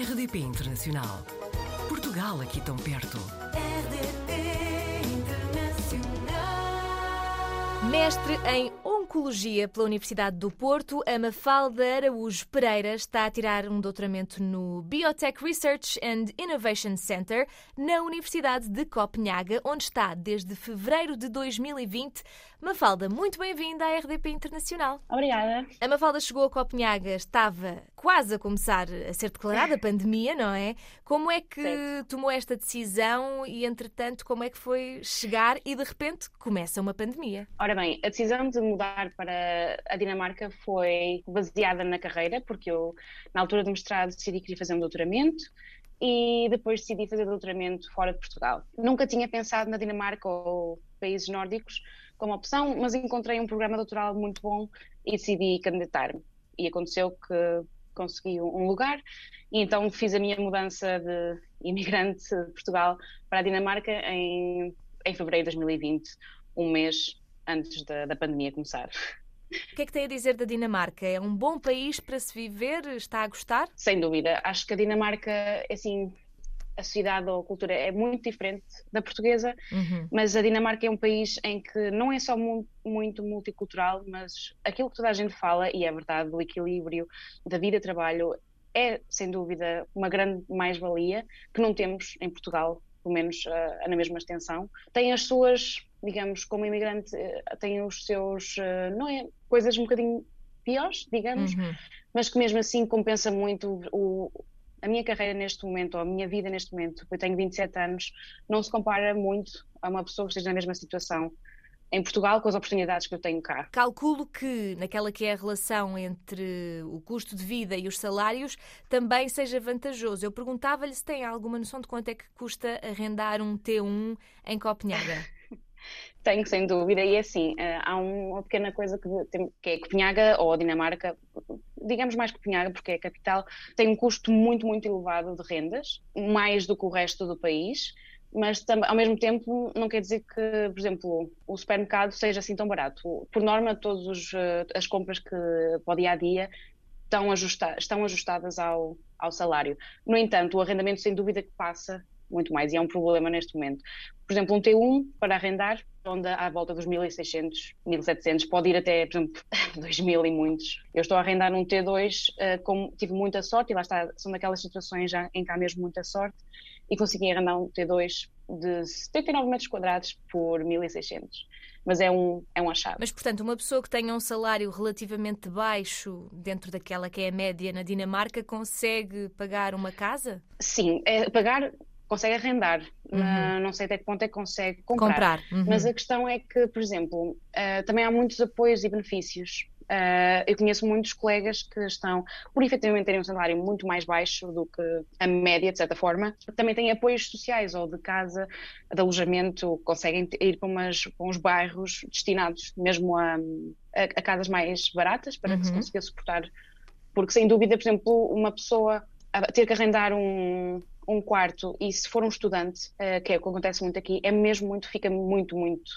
RDP Internacional. Portugal aqui tão perto. RDP Internacional. Mestre em Oncologia pela Universidade do Porto, a Mafalda Araújo Pereira está a tirar um doutoramento no Biotech Research and Innovation Center na Universidade de Copenhaga, onde está desde fevereiro de 2020. Mafalda, muito bem-vinda à RDP Internacional. Obrigada. A Mafalda chegou a Copenhaga, estava quase a começar a ser declarada a pandemia, não é? Como é que Certo. tomou esta decisão e, entretanto, como é que foi chegar e de repente começa uma pandemia? Ora bem, a decisão de mudar para a Dinamarca foi baseada na carreira, porque eu, na altura do mestrado, decidi que queria fazer um doutoramento e depois decidi fazer doutoramento fora de Portugal. Nunca tinha pensado na Dinamarca ou países nórdicos como opção, mas encontrei um programa doutoral muito bom e decidi candidatar-me. E aconteceu que consegui um lugar e então fiz a minha mudança de imigrante de Portugal para a Dinamarca em, em fevereiro de 2020, um mês antes da, da pandemia começar. O que é que tem a dizer da Dinamarca? É um bom país para se viver? Está a gostar? Sem dúvida. Acho que a Dinamarca, assim, a sociedade ou a cultura é muito diferente da portuguesa, mas a Dinamarca é um país em que não é só mu- muito multicultural, mas aquilo que toda a gente fala, e é verdade, do equilíbrio da vida-trabalho, é, sem dúvida, uma grande mais-valia que não temos em Portugal, pelo menos ah, na mesma extensão. Tem as suas, digamos, como imigrante, eh, tem os seus, eh, não é, coisas um bocadinho piores, digamos, Uhum. mas que mesmo assim compensa muito o, a minha carreira neste momento, ou a minha vida neste momento, eu tenho 27 anos, não se compara muito a uma pessoa que esteja na mesma situação em Portugal com as oportunidades que eu tenho cá. Calculo que naquela que é a relação entre o custo de vida e os salários também seja vantajoso. Eu perguntava-lhe se tem alguma noção de quanto é que custa arrendar um T1 em Copenhaga. Tenho, sem dúvida, e é assim, eh, há um- uma pequena coisa que, que é Copenhaga ou a Dinamarca, digamos mais Copenhaga, porque é a capital, tem um custo muito, muito elevado de rendas, mais do que o resto do país, mas ao mesmo tempo não quer dizer que, por exemplo, o supermercado seja assim tão barato. Por norma, todas as compras que o dia a dia estão, ajusta- estão ajustadas ao, ao salário. No entanto, o arrendamento, sem dúvida, que passa muito mais, e é um problema neste momento. Por exemplo, um T1 para arrendar, ronda à volta dos 1.600, 1.700, pode ir até, por exemplo, 2.000 e muitos. Eu estou a arrendar um T2, eh, como tive muita sorte, e lá está, são daquelas situações já em que há mesmo muita sorte, e consegui arrendar um T2 de 79 metros quadrados por 1.600. Mas é um, é um achado. Mas, portanto, uma pessoa que tenha um salário relativamente baixo dentro daquela que é a média na Dinamarca consegue pagar uma casa? Sim, é pagar, consegue arrendar, na- não sei até que ponto é que consegue comprar. Comprar. Uhum. Mas a questão é que, por exemplo, eh, também há muitos apoios e benefícios. Eh, eu conheço muitos colegas que estão, por efetivamente terem um salário muito mais baixo do que a média, de certa forma, também têm apoios sociais ou de casa, de alojamento, conseguem ir para, umas, para uns bairros destinados mesmo a, a, a casas mais baratas para que se Uhum. consiga suportar. Porque, sem dúvida, por exemplo, uma pessoa ter que arrendar um, um quarto e se for um estudante, eh, que é o que acontece muito aqui, é mesmo muito, fica muito, muito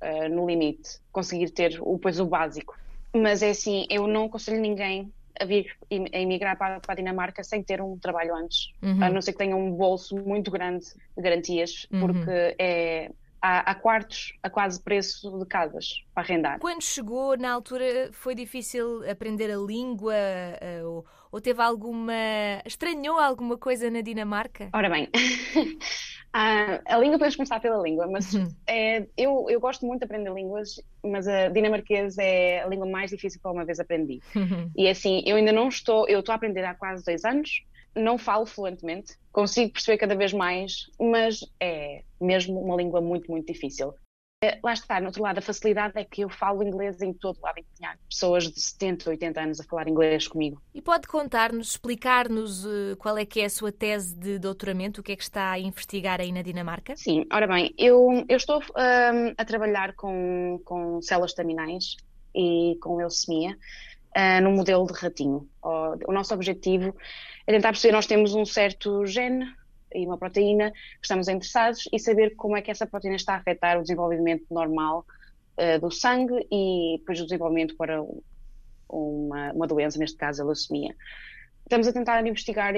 eh, no limite conseguir ter o, pois, o básico. Mas é assim, eu não aconselho ninguém a vir a emigrar para, para a Dinamarca sem ter um trabalho antes, Uhum. a não ser que tenha um bolso muito grande de garantias, Uhum. porque é, há, quartos a quase preço de casas para arrendar. Quando chegou, na altura, foi difícil aprender a língua eh, ou, ou teve alguma. estranhou alguma coisa na Dinamarca? Ora bem, ah, a língua, podemos começar pela língua, mas Uhum. é, eu, eu gosto muito de aprender línguas, mas a dinamarquês é a língua mais difícil que eu uma vez aprendi. E assim, eu ainda não estou, eu estou a aprender há quase dois anos, não falo fluentemente, consigo perceber cada vez mais, mas é mesmo uma língua muito, muito difícil. Eh, Lá está, no outro lado, a facilidade é que eu falo inglês em todo lado em Copenhague. Pessoas de 70, 80 anos a falar inglês comigo. E pode contar-nos, explicar-nos eh, qual é que é a sua tese de doutoramento, o que é que está a investigar aí na Dinamarca? Sim, ora bem, eu, eu estou hum, a trabalhar com, com células staminais e com leucemia ah, no modelo de ratinho. O, nosso objetivo é tentar perceber, nós temos um certo gene e uma proteína que estamos interessados e saber como é que essa proteína está a afetar o desenvolvimento normal ah, do sangue e depois o desenvolvimento para uma, uma doença, neste caso a leucemia. estamos a tentar investigar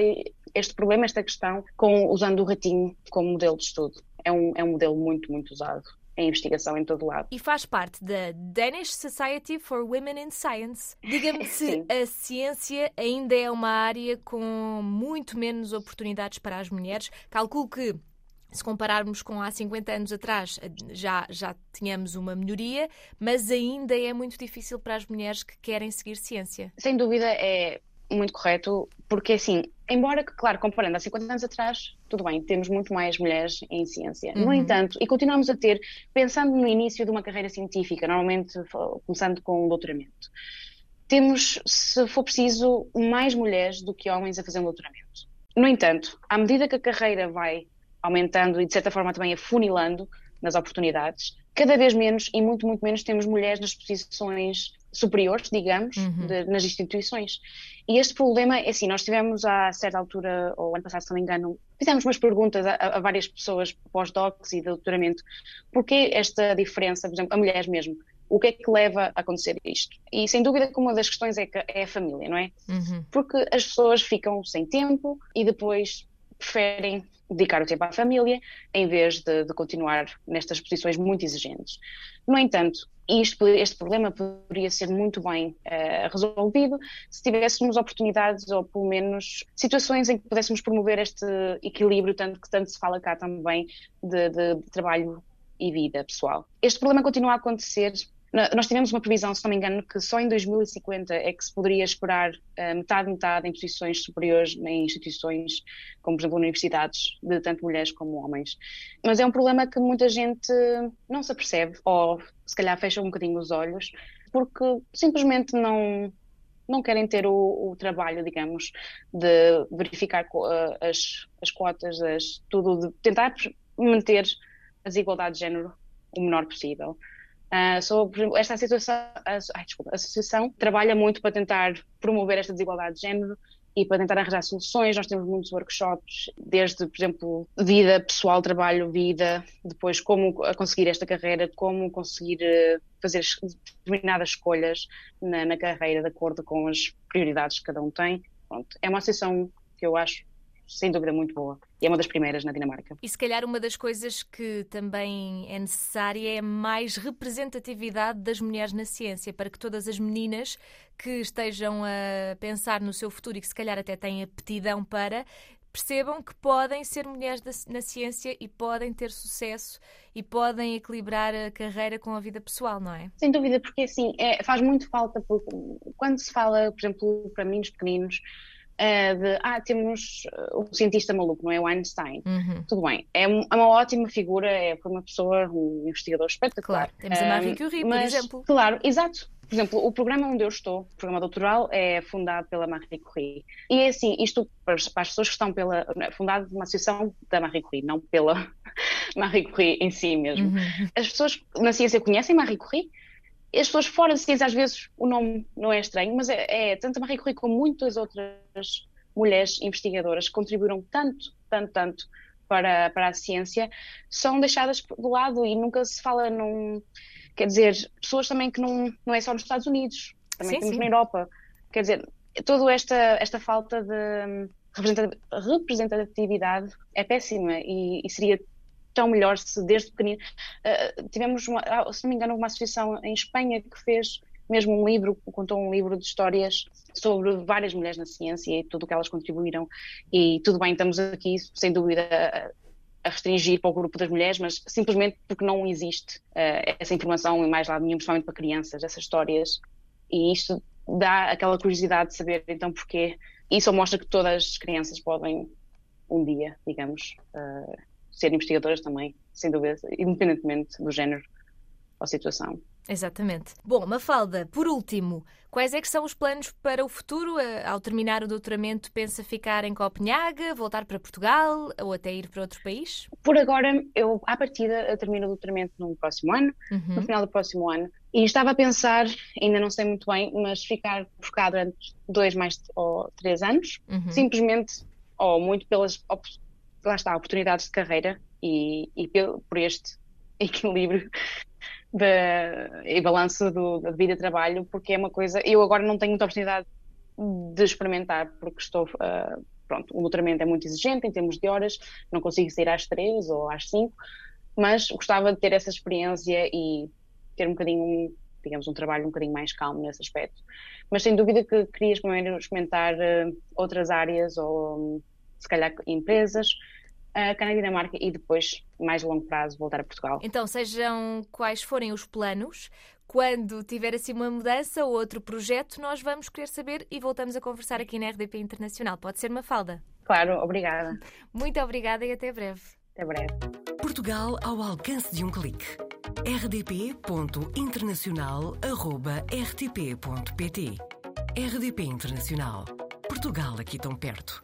este problema, esta questão, com, usando o ratinho como modelo de estudo. É um, é um modelo muito, muito usado em investigação em todo lado. E faz parte da Danish Society for Women in Science. Diga-me se a ciência ainda é uma área com muito menos oportunidades para as mulheres. Calculo que se compararmos com há 50 anos atrás, já, já tínhamos uma melhoria, mas ainda é muito difícil para as mulheres que querem seguir ciência. Sem dúvida, é muito correto, porque assim, embora que, claro, comparando há 50 anos atrás, tudo bem, temos muito mais mulheres em ciência. Uhum. No entanto, e continuamos a ter, pensando no início de uma carreira científica, normalmente começando com um doutoramento, temos, se for preciso, mais mulheres do que homens a fazer um doutoramento. No entanto, à medida que a carreira vai aumentando e, de certa forma, também afunilando nas oportunidades, cada vez menos e muito, muito menos temos mulheres nas posições superiores, digamos, uhum. de, nas instituições. E este problema é assim, nós tivemos a certa altura, ou ano passado, se não me engano, fizemos umas perguntas a, a várias pessoas pós-docs e de doutoramento, porquê esta diferença, por exemplo, a mulheres mesmo, o que é que leva a acontecer isto? E sem dúvida que uma das questões é, que é a família, não é? Uhum. Porque as pessoas ficam sem tempo e depois preferem dedicar o tempo à família em vez de, de continuar nestas posições muito exigentes. No entanto, isto, este problema poderia ser muito bem uh, resolvido se tivéssemos oportunidades ou pelo menos situações em que pudéssemos promover este equilíbrio, tanto que tanto se fala cá também de, de, de trabalho e vida pessoal. Este problema continua a acontecer nós tivemos uma previsão, se não me engano, que só em 2050 é que se poderia esperar uh, metade, metade em posições superiores em instituições, como por exemplo universidades, de tanto mulheres como homens. Mas é um problema que muita gente não se apercebe, ou se calhar fecha um bocadinho os olhos, porque simplesmente não, não querem ter o, o, trabalho, digamos, de verificar uh, as, as cotas, as, tudo, de tentar manter a desigualdade de género o menor possível. Uh, sobre esta situação, a, ai, desculpa, a associação trabalha muito para tentar promover esta desigualdade de género e para tentar arranjar soluções. Nós temos muitos workshops, desde, por exemplo, vida pessoal, trabalho, vida, depois como conseguir esta carreira, como conseguir uh, fazer determinadas escolhas na, na, carreira de acordo com as prioridades que cada um tem. Pronto, é uma associação que eu acho sem dúvida muito boa. E é uma das primeiras na Dinamarca. E se calhar uma das coisas que também é necessária é mais representatividade das mulheres na ciência, para que todas as meninas que estejam a pensar no seu futuro e que se calhar até têm aptidão para, percebam que podem ser mulheres na ciência e podem ter sucesso e podem equilibrar a carreira com a vida pessoal, não é? Sem dúvida, porque assim, é, faz muito falta, porque quando se fala, por exemplo, para meninos pequeninos, uh, de ah, temos uh, um cientista maluco, não é? O Einstein. Uhum. Tudo bem, é, um, é, uma ótima figura, é uma pessoa, um investigador espetacular. Claro, temos a Marie Curie, por exemplo. Claro, exato. Por exemplo, o programa onde eu estou, o programa doutoral, é fundado pela Marie Curie. E é assim, isto para as pessoas que estão pela. É fundado uma associação da Marie Curie, não pela Marie Curie em si mesmo. Uhum. As pessoas na ciência conhecem Marie Curie, as pessoas fora de ciência, às vezes, o nome não é estranho, mas é, é tanto a Marie Curie como muitas outras mulheres investigadoras que contribuíram tanto, tanto, tanto para, para a ciência, são deixadas de lado e nunca se fala num. Quer dizer, pessoas também que não, não é só nos Estados Unidos, também sim, temos sim. na Europa. Quer dizer, toda esta, esta falta de representatividade é péssima e, e seria tão melhor se desde pequenino. Uh, tivemos, uma, ah, se não me engano, uma associação em Espanha que fez mesmo um livro, contou um livro de histórias sobre várias mulheres na ciência e tudo o que elas contribuíram. E tudo bem, estamos aqui, sem dúvida, a restringir para o grupo das mulheres, mas simplesmente porque não existe uh, essa informação em mais lado nenhum, principalmente para crianças, essas histórias. E isto dá aquela curiosidade de saber então porquê. Isso mostra que todas as crianças podem um dia, digamos, uh, ser investigadoras também, sem dúvida, independentemente do género ou situação. Exatamente. Bom, Mafalda, por último, quais é que são os planos para o futuro? Ao terminar o doutoramento, pensa ficar em Copenhaga, voltar para Portugal ou até ir para outro país? Por agora, eu, à partida, termino o doutoramento no próximo ano, uhum. no final do próximo ano, e estava a pensar, ainda não sei muito bem, mas ficar cá durante dois mais ou três anos, uhum. simplesmente, ou muito pelas lá está, oportunidades de carreira e, e por este equilíbrio e balanço da vida e trabalho, porque é uma coisa. Eu agora não tenho muita oportunidade de experimentar, porque estou. Uh, pronto, o doutoramento é muito exigente em termos de horas, não consigo sair às três ou às cinco, mas gostava de ter essa experiência e ter um bocadinho, digamos, um trabalho um bocadinho mais calmo nesse aspecto. Mas sem dúvida que querias primeiro experimentar uh, outras áreas ou se calhar empresas, uh, cá na Dinamarca e depois, mais a longo prazo, voltar a Portugal. Então, sejam quais forem os planos, quando tiver assim uma mudança ou outro projeto, nós vamos querer saber e voltamos a conversar aqui na RDP Internacional. Pode ser uma falda. Claro, obrigada. Muito obrigada e até breve. Até breve. Portugal ao alcance de um clique. rdp.internacional.rtp.pt RDP Internacional. Portugal aqui tão perto.